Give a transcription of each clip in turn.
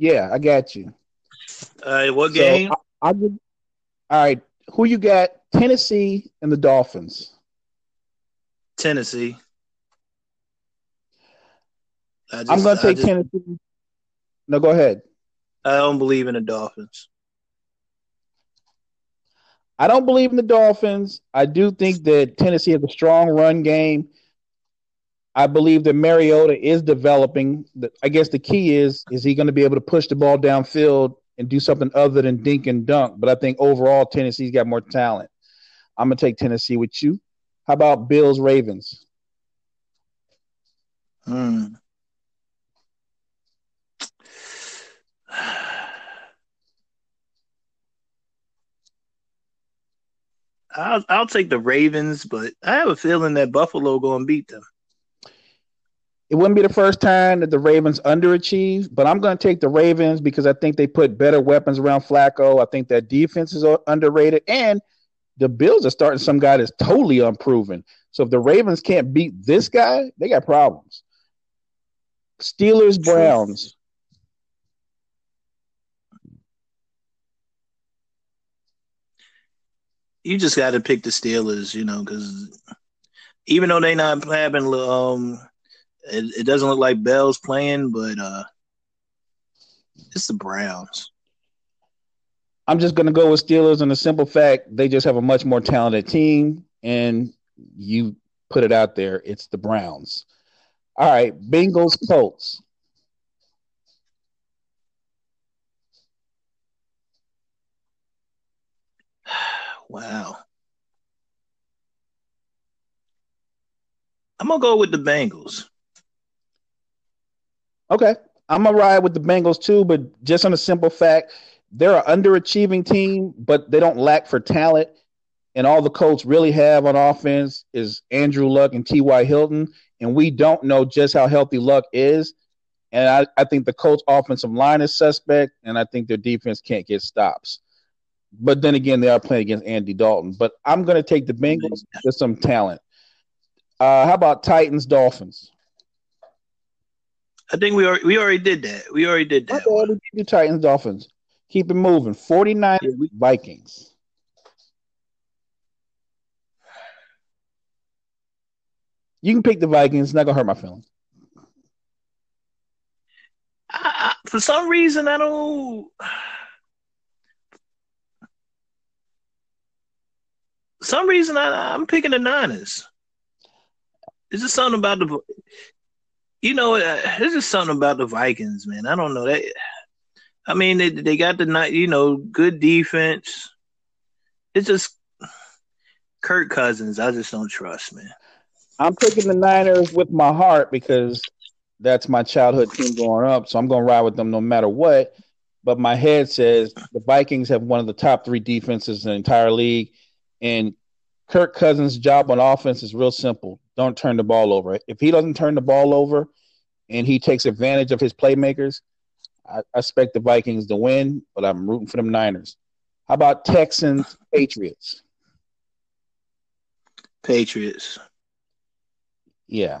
Yeah, I got you. All right, what game? I, I all right, who you got? Tennessee and the Dolphins. Tennessee. I am going to take just, Tennessee. No, go ahead. I don't believe in the Dolphins. I don't believe in the Dolphins. I do think that Tennessee has a strong run game. I believe that Mariota is developing. I guess the key is is he going to be able to push the ball downfield and do something other than dink and dunk? But I think overall Tennessee's got more talent. I'm gonna take Tennessee with you. How about Bills Ravens? Hmm. I'll I'll take the Ravens, but I have a feeling that Buffalo going to beat them. It wouldn't be the first time that the Ravens underachieve, but I'm going to take the Ravens because I think they put better weapons around Flacco. I think that defense is underrated, and the Bills are starting some guy that's totally unproven. So if the Ravens can't beat this guy, they got problems. Steelers, Browns. You just got to pick the Steelers, you know, because even though they not having um it, it doesn't look like Bell's playing, but uh, it's the Browns. I'm just going to go with Steelers on the simple fact they just have a much more talented team, and you put it out there, it's the Browns. All right, Bengals Colts. wow. I'm gonna go with the Bengals. Okay. I'm gonna ride with the Bengals too, but just on a simple fact, they're an underachieving team, but they don't lack for talent. And all the Colts really have on offense is Andrew Luck and T.Y. Hilton. And we don't know just how healthy Luck is. And I, I think the Colts offensive line is suspect, and I think their defense can't get stops. But then again, they are playing against Andy Dalton. But I'm to take the Bengals with some talent. Uh, how about Titans Dolphins? I think we already, we already did that. We already did that. Okay, we did the Titans, Dolphins. Keep it moving. 49 yeah, we, Vikings. You can pick the Vikings. It's not gonna hurt my feelings. I, I, for some reason, I don't. Some reason I, I'm picking the Niners. Is this something about the you know, uh, there's just something about the Vikings, man. I don't know that. I mean, they they got the night, you know, good defense. It's just Kirk Cousins. I just don't trust, man. I'm picking the Niners with my heart because that's my childhood team growing up. So I'm going to ride with them no matter what. But my head says the Vikings have one of the top three defenses in the entire league, and Kirk Cousins' job on offense is real simple. Don't turn the ball over. If he doesn't turn the ball over and he takes advantage of his playmakers, I, I expect the Vikings to win, but I'm rooting for them Niners. How about Texans, Patriots? Patriots. Yeah.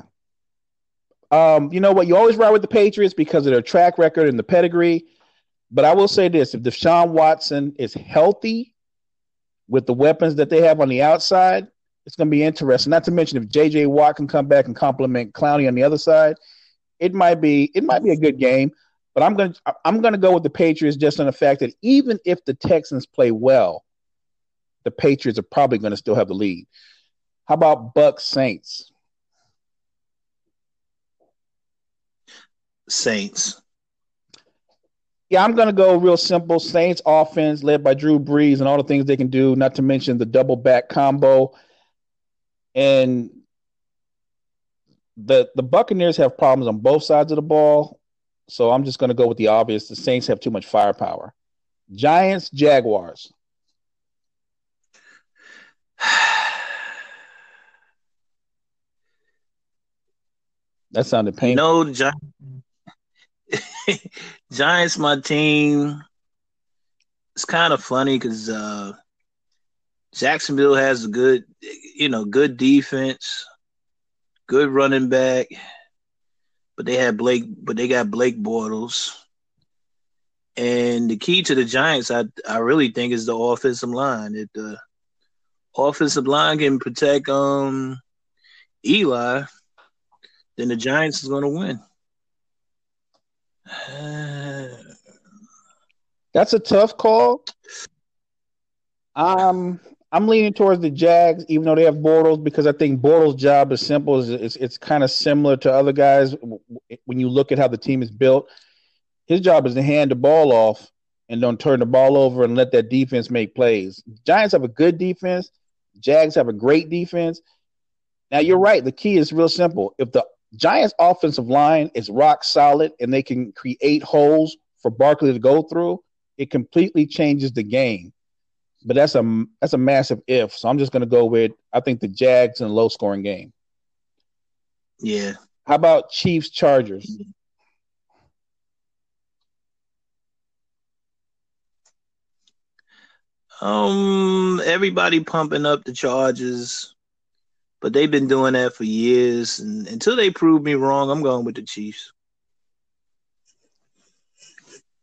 Um, you know what? You always ride with the Patriots because of their track record and the pedigree. But I will say this if Deshaun Watson is healthy with the weapons that they have on the outside, it's going to be interesting. Not to mention if J.J. Watt can come back and complement Clowney on the other side, it might be it might be a good game. But I'm going to I'm going to go with the Patriots just on the fact that even if the Texans play well, the Patriots are probably going to still have the lead. How about Bucs Saints? Saints. Yeah, I'm going to go real simple. Saints offense led by Drew Brees and all the things they can do, not to mention the double back combo. And the the Buccaneers have problems on both sides of the ball. So I'm just going to go with the obvious. The Saints have too much firepower. Giants, Jaguars. That sounded painful. No, Giants. Giants, my team. It's kind of funny because uh, Jacksonville has a good, you know, good defense, good running back, but they had Blake, but they got Blake Bortles. And the key to the Giants, I I really think, is the offensive line. If the offensive line can protect um Eli, then the Giants is going to win. That's a tough call. Um, I'm leaning towards the Jags, even though they have Bortles, because I think Bortles' job is simple. It's, it's, it's kind of similar to other guys when you look at how the team is built. His job is to hand the ball off and don't turn the ball over and let that defense make plays. Giants have a good defense. Jags have a great defense. Now you're right. The key is real simple. If the Giants' offensive line is rock solid and they can create holes for Barkley to go through, it completely changes the game but that's a that's a massive if. So I'm just going to go with I think the Jags in a low scoring game. Yeah. How about Chiefs Chargers? Um, everybody pumping up the Chargers, but they've been doing that for years, and until they prove me wrong, I'm going with the Chiefs.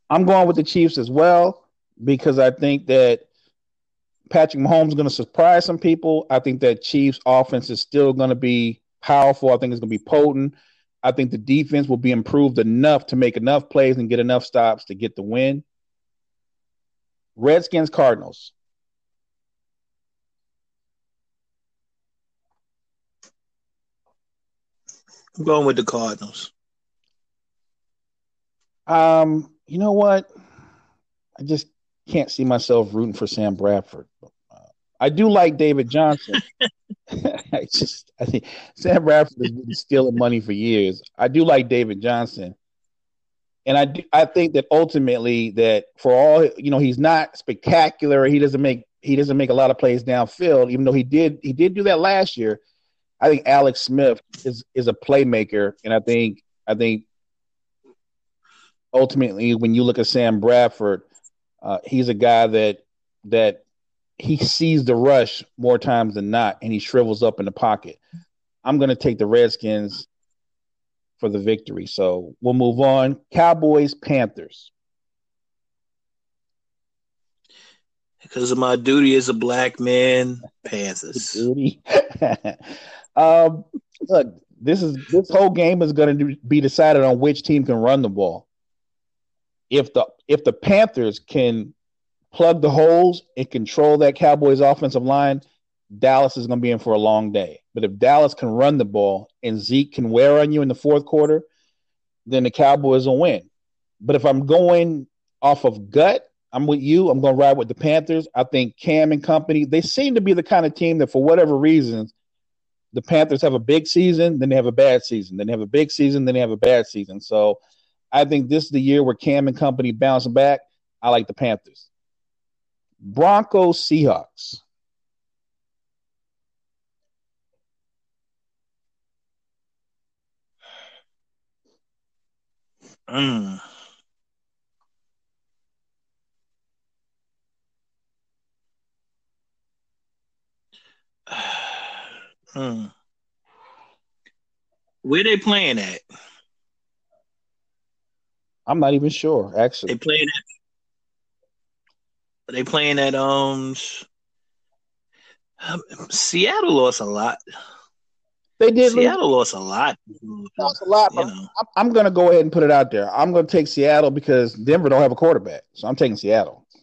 I'm going with the Chiefs as well because I think that Patrick Mahomes is going to surprise some people. I think that Chiefs offense is still going to be powerful. I think it's going to be potent. I think the defense will be improved enough to make enough plays and get enough stops to get the win. Redskins Cardinals. I'm going with the Cardinals. Um, you know what? I just can't see myself rooting for Sam Bradford. Uh, I do like David Johnson. I just I think Sam Bradford has been stealing money for years. I do like David Johnson. And I do, I think that ultimately that for all you know he's not spectacular. He doesn't make he doesn't make a lot of plays downfield, even though he did he did do that last year. I think Alex Smith is is a playmaker, and I think I think ultimately when you look at Sam Bradford, uh, he's a guy that that he sees the rush more times than not, and he shrivels up in the pocket. I'm going to take the Redskins for the victory. So we'll move on. Cowboys, Panthers. Because of my duty as a black man, Panthers. duty. um, look, this is this whole game is going to be decided on which team can run the ball if the if the Panthers can plug the holes and control that Cowboys offensive line, Dallas is going to be in for a long day. But if Dallas can run the ball and Zeke can wear on you in the fourth quarter, then the Cowboys will win. But if I'm going off of gut, I'm with you. I'm going to ride with the Panthers. I think Cam and company, they seem to be the kind of team that, for whatever reasons, the Panthers have a big season, then they have a bad season. Then they have a big season, then they have a bad season. So I think this is the year where Cam and company bounce back. I like the Panthers. Broncos, Seahawks. Mm. mm. Where they playing at? I'm not even sure. Actually, they playing at. They playing at um, um. Seattle lost a lot. They did. Seattle lose. lost a lot. Lost a lot. I'm, I'm going to go ahead and put it out there. I'm going to take Seattle because Denver don't have a quarterback, so I'm taking Seattle.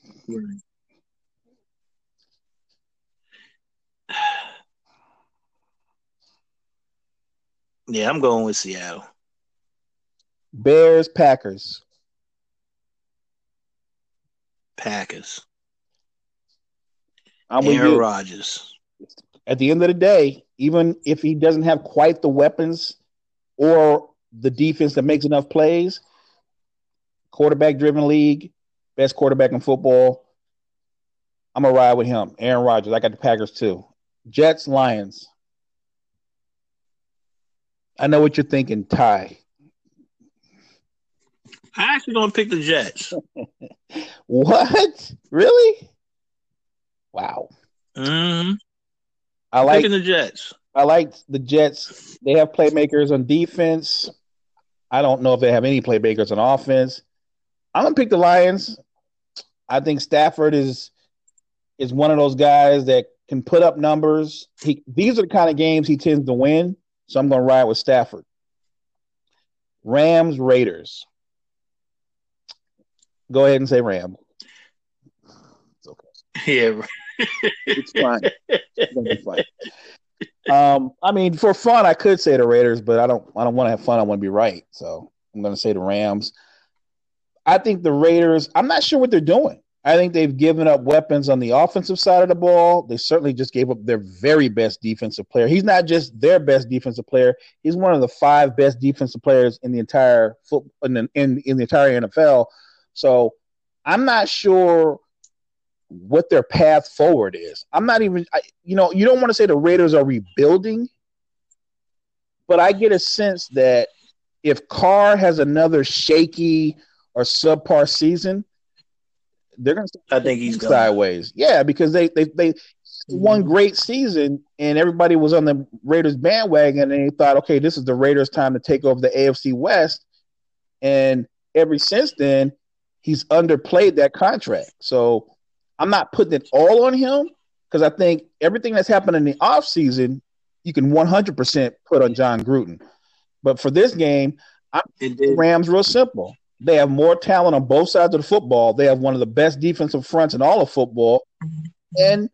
Yeah, I'm going with Seattle. Bears, Packers. Packers. I'm Aaron Rodgers. At the end of the day, even if he doesn't have quite the weapons or the defense that makes enough plays, quarterback driven league, best quarterback in football. I'm gonna ride with him. Aaron Rodgers. I got the Packers too. Jets, Lions. I know what you're thinking, Ty. I actually gonna pick the Jets. what? Really? Wow. Mm-hmm. I like picking the Jets. I like the Jets. They have playmakers on defense. I don't know if they have any playmakers on offense. I'm gonna pick the Lions. I think Stafford is is one of those guys that can put up numbers. He these are the kind of games he tends to win. So I'm gonna ride with Stafford. Rams Raiders. Go ahead and say Ram. It's okay. Yeah. it's fine. It's gonna be fine. Um, I mean, for fun, I could say the Raiders, but I don't. I don't want to have fun. I want to be right. So I'm going to say the Rams. I think the Raiders. I'm not sure what they're doing. I think they've given up weapons on the offensive side of the ball. They certainly just gave up their very best defensive player. He's not just their best defensive player. He's one of the five best defensive players in the entire foot in the, in, in the entire NFL. So I'm not sure what their path forward is. I'm not even, I, you know, you don't want to say the Raiders are rebuilding, but I get a sense that if Carr has another shaky or subpar season, they're going to. I think he's sideways. Yeah, because they they they mm-hmm. one great season and everybody was on the Raiders bandwagon and they thought, okay, this is the Raiders' time to take over the AFC West, and ever since then, he's underplayed that contract. So I'm not putting it all on him because I think everything that's happened in the offseason, you can 100% put on Jon Gruden. But for this game, I'm the Rams real simple. They have more talent on both sides of the football. They have one of the best defensive fronts in all of football. And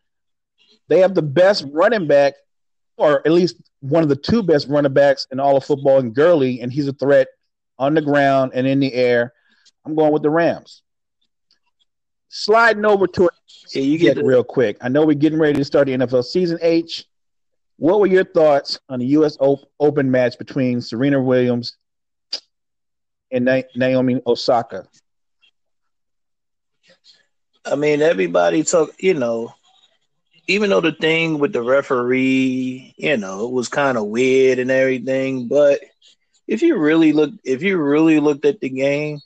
they have the best running back, or at least one of the two best running backs in all of football in Gurley, and he's a threat on the ground and in the air. I'm going with the Rams sliding over to it yeah, you get real quick. I know we're getting ready to start the NFL season. H, what were your thoughts on the U.S. Open match between Serena Williams and Naomi Osaka? I mean, everybody took, you know, even though the thing with the referee, you know, it was kind of weird and everything, but if you really look, if you really looked at the game,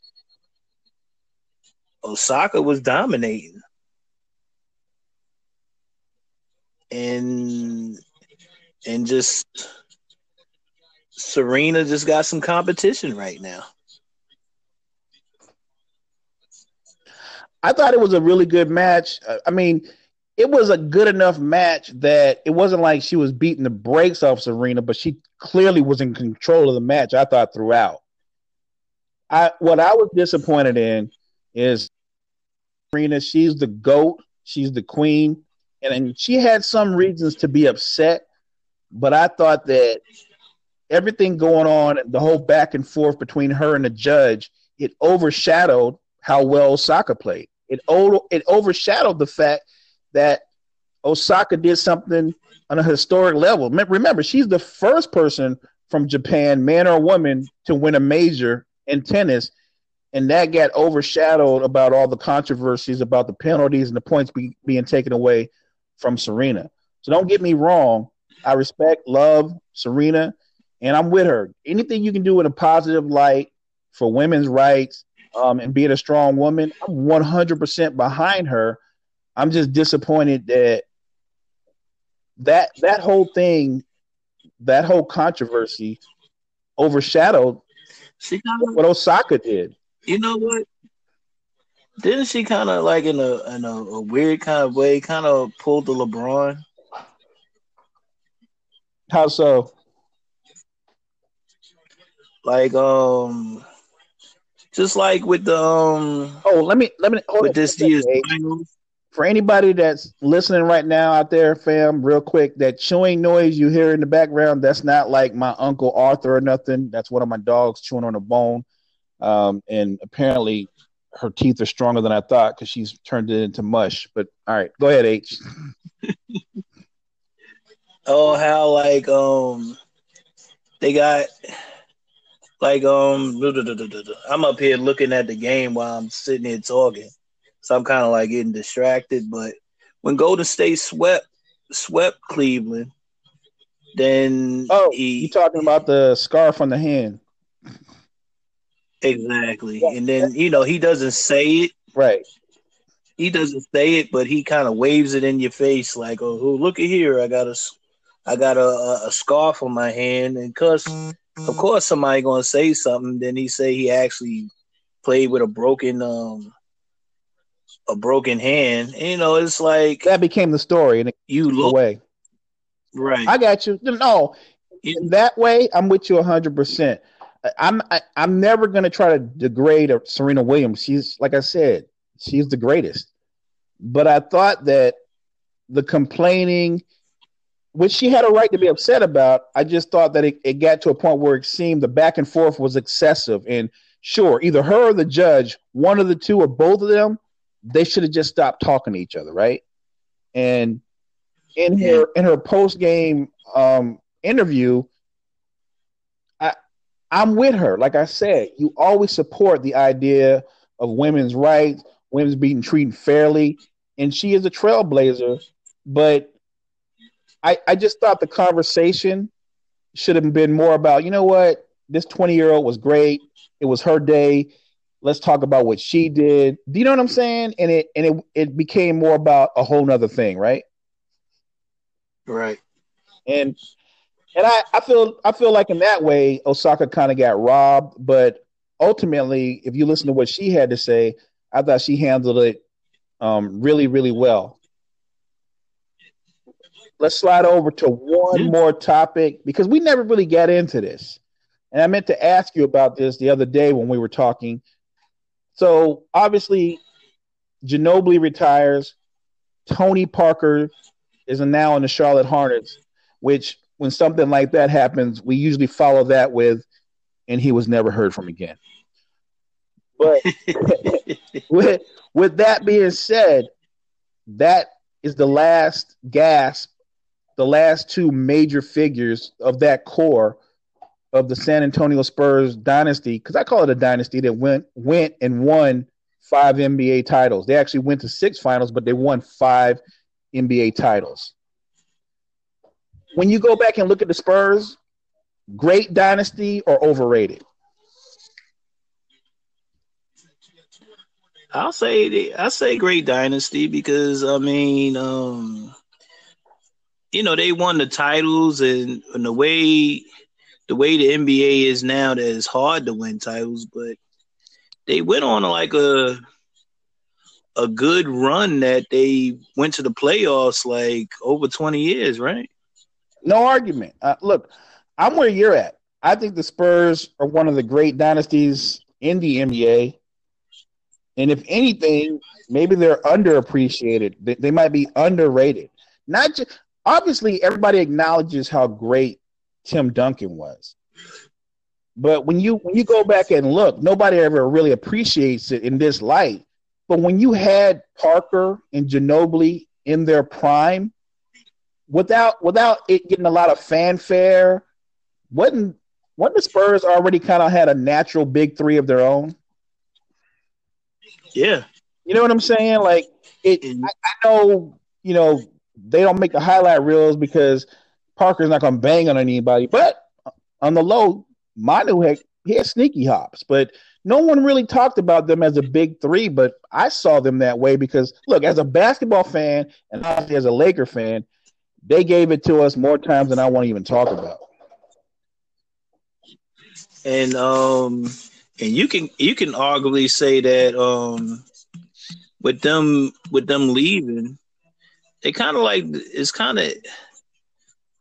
Osaka was dominating. And and just Serena just got some competition right now. I thought it was a really good match. I mean, it was a good enough match that it wasn't like she was beating the brakes off Serena, but she clearly was in control of the match. I thought throughout. I what I was disappointed in is Serena. She's the goat. She's the queen, and, and she had some reasons to be upset. But I thought that everything going on, the whole back and forth between her and the judge, it overshadowed how well Osaka played. It it overshadowed the fact that Osaka did something on a historic level. Remember, she's the first person from Japan, man or woman, to win a major in tennis and that got overshadowed about all the controversies about the penalties and the points be, being taken away from Serena. So don't get me wrong. I respect, love Serena, and I'm with her. Anything you can do in a positive light for women's rights um, and being a strong woman, I'm 100% behind her. I'm just disappointed that that that whole thing, that whole controversy, overshadowed what Osaka did. You know what? Didn't she kind of like in a in a, a weird kind of way, kind of pulled the LeBron? How so? Like um, just like with the um. Oh, let me let me with this year's For anybody that's listening right now out there, fam, real quick, that chewing noise you hear in the background, that's not like my uncle Arthur or nothing. That's one of my dogs chewing on a bone. Um, and apparently her teeth are stronger than I thought because she's turned it into mush. But all right, go ahead, H. oh, how like um they got like um I'm up here looking at the game while I'm sitting here talking, so I'm kind of like getting distracted. But when Golden State swept swept Cleveland, then oh, he, you talking about the scarf on the hand? Exactly. Yeah. And then, you know, he doesn't say it. Right. He doesn't say it, but he kind of waves it in your face like, oh, look at here. I got a, I got a, a scarf on my hand. And cause, of course, somebody going to say something. Then he say he actually played with a broken um a broken hand. And, you know, it's like that became the story, and you look away. Right. I got you. No, in that way, I'm with you 100. I'm I, am i am never gonna try to degrade Serena Williams. She's like I said, she's the greatest. But I thought that the complaining, which she had a right to be upset about, I just thought that it, it got to a point where it seemed the back and forth was excessive. And sure, either her or the judge, one of the two or both of them, they should have just stopped talking to each other, right? And in her in her post game um, interview, I'm with her. Like I said, you always support the idea of women's rights, women's being treated fairly, and she is a trailblazer. But I I just thought the conversation should have been more about you know what this 20 year old was great. It was her day. Let's talk about what she did. Do you know what I'm saying? And it and it it became more about a whole nother thing, right? Right. And and I, I feel I feel like in that way Osaka kind of got robbed, but ultimately, if you listen to what she had to say, I thought she handled it um, really, really well. Let's slide over to one more topic because we never really got into this. And I meant to ask you about this the other day when we were talking. So obviously, Ginobili retires. Tony Parker is now in the Charlotte Hornets, which when something like that happens, we usually follow that with, and he was never heard from again. But with, with that being said, that is the last gasp, the last two major figures of that core of the San Antonio Spurs dynasty, because I call it a dynasty that went went and won five NBA titles. They actually went to six finals, but they won five NBA titles. When you go back and look at the Spurs, great dynasty or overrated? I'll say I say great dynasty because I mean, um, you know, they won the titles and, and the way the way the NBA is now, that it's hard to win titles, but they went on like a a good run that they went to the playoffs like over 20 years, right? No argument. Uh, look, I'm where you're at. I think the Spurs are one of the great dynasties in the NBA. And if anything, maybe they're underappreciated. They, they might be underrated. Not just obviously everybody acknowledges how great Tim Duncan was. But when you when you go back and look, nobody ever really appreciates it in this light. But when you had Parker and Ginobili in their prime, without without it getting a lot of fanfare, wasn't what the Spurs already kind of had a natural big three of their own? Yeah. You know what I'm saying? Like it I, I know, you know, they don't make the highlight reels because Parker's not gonna bang on anybody, but on the low, Manu had he had sneaky hops, but no one really talked about them as a big three, but I saw them that way because look, as a basketball fan and obviously as a Laker fan, they gave it to us more times than I want to even talk about. And um and you can you can arguably say that um with them with them leaving, they kind of like it's kind of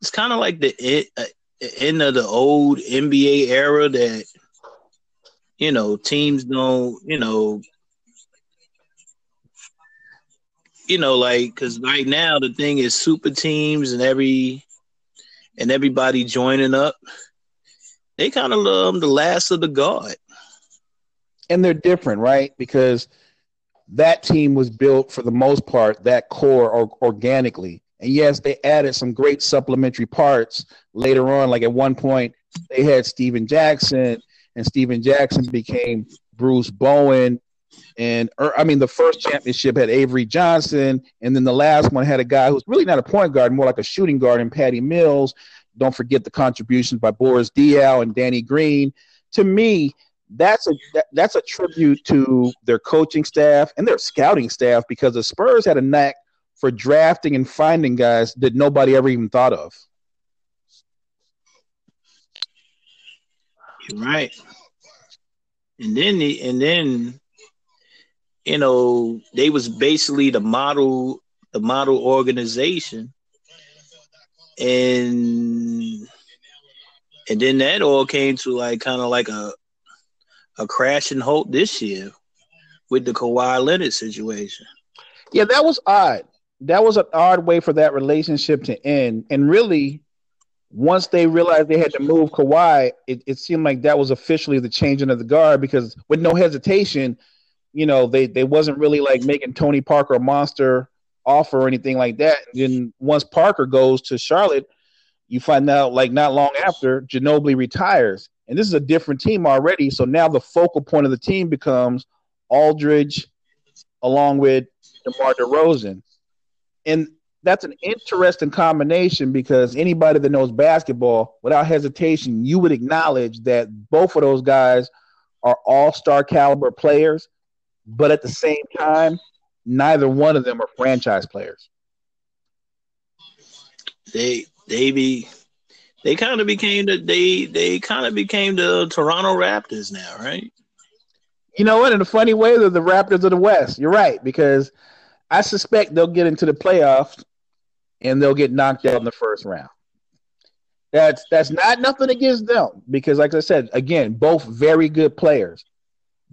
it's kind of like the uh, end of the old NBA era that you know, teams don't, you know, you know, like because right now the thing is super teams and every and everybody joining up. They kind of love the last of the god, and they're different, right? Because that team was built for the most part that core or, organically, and yes, they added some great supplementary parts later on. Like at one point, they had Stephen Jackson and Stephen Jackson became Bruce Bowen. And er, I mean, the first championship had Avery Johnson, and then the last one had a guy who's really not a point guard, more like a shooting guard, in Patty Mills. Don't forget the contributions by Boris Diaw and Danny Green. To me, that's a that, that's a tribute to their coaching staff and their scouting staff because the Spurs had a knack for drafting and finding guys that nobody ever even thought of. You're right. and then the, and then you know they was basically the model the model organization and and then that all came to like kind of like a a crash and hope this year with the Kawhi Leonard situation. Yeah, that was odd. That was an odd way for that relationship to end. And really, once they realized they had to move Kawhi, it, it seemed like that was officially the changing of the guard because with no hesitation, you know, they they wasn't really like making Tony Parker a monster offer or anything like that. And then once Parker goes to Charlotte, you find out like not long after Ginobili retires. And this is a different team already. So now the focal point of the team becomes Aldridge along with DeMar DeRozan. And that's an interesting combination because anybody that knows basketball, without hesitation, you would acknowledge that both of those guys are all-star caliber players, but at the same time, neither one of them are franchise players. They they be they kind of became the they they kind of became the Toronto Raptors now, right? You know what? In a funny way, they're the Raptors of the West. You're right because I suspect they'll get into the playoffs and they'll get knocked out in the first round. That's that's not nothing against them because, like I said, again, both very good players.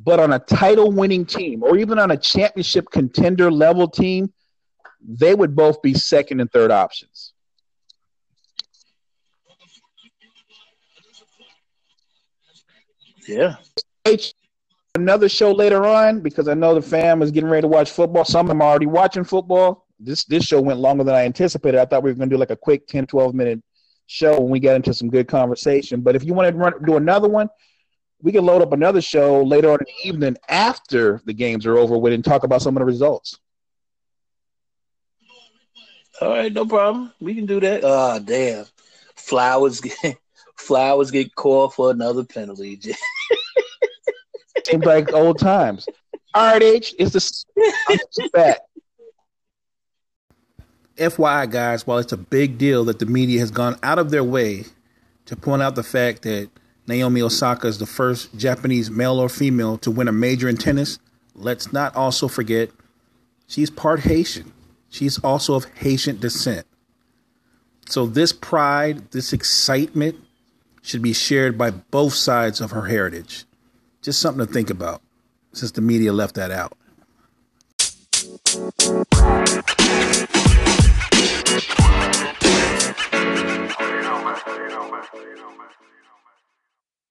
But on a title winning team or even on a championship contender level team, they would both be second and third options. Yeah. Another show later on because I know the fam is getting ready to watch football. Some of them are already watching football. This this show went longer than I anticipated. I thought we were going to do like a quick 10, 12 minute show when we get into some good conversation. But if you want to run, do another one, we can load up another show later on in the evening after the games are over with and talk about some of the results. All right, no problem. We can do that. Ah, oh, damn. Flowers get Flowers get called for another penalty. Seems like old times. All right, H, it's the back. FYI, guys, while it's a big deal that the media has gone out of their way to point out the fact that Naomi Osaka is the first Japanese male or female to win a major in tennis, let's not also forget she's part Haitian. She's also of Haitian descent. So, this pride, this excitement should be shared by both sides of her heritage. Just something to think about since the media left that out. You know, man. You know, man.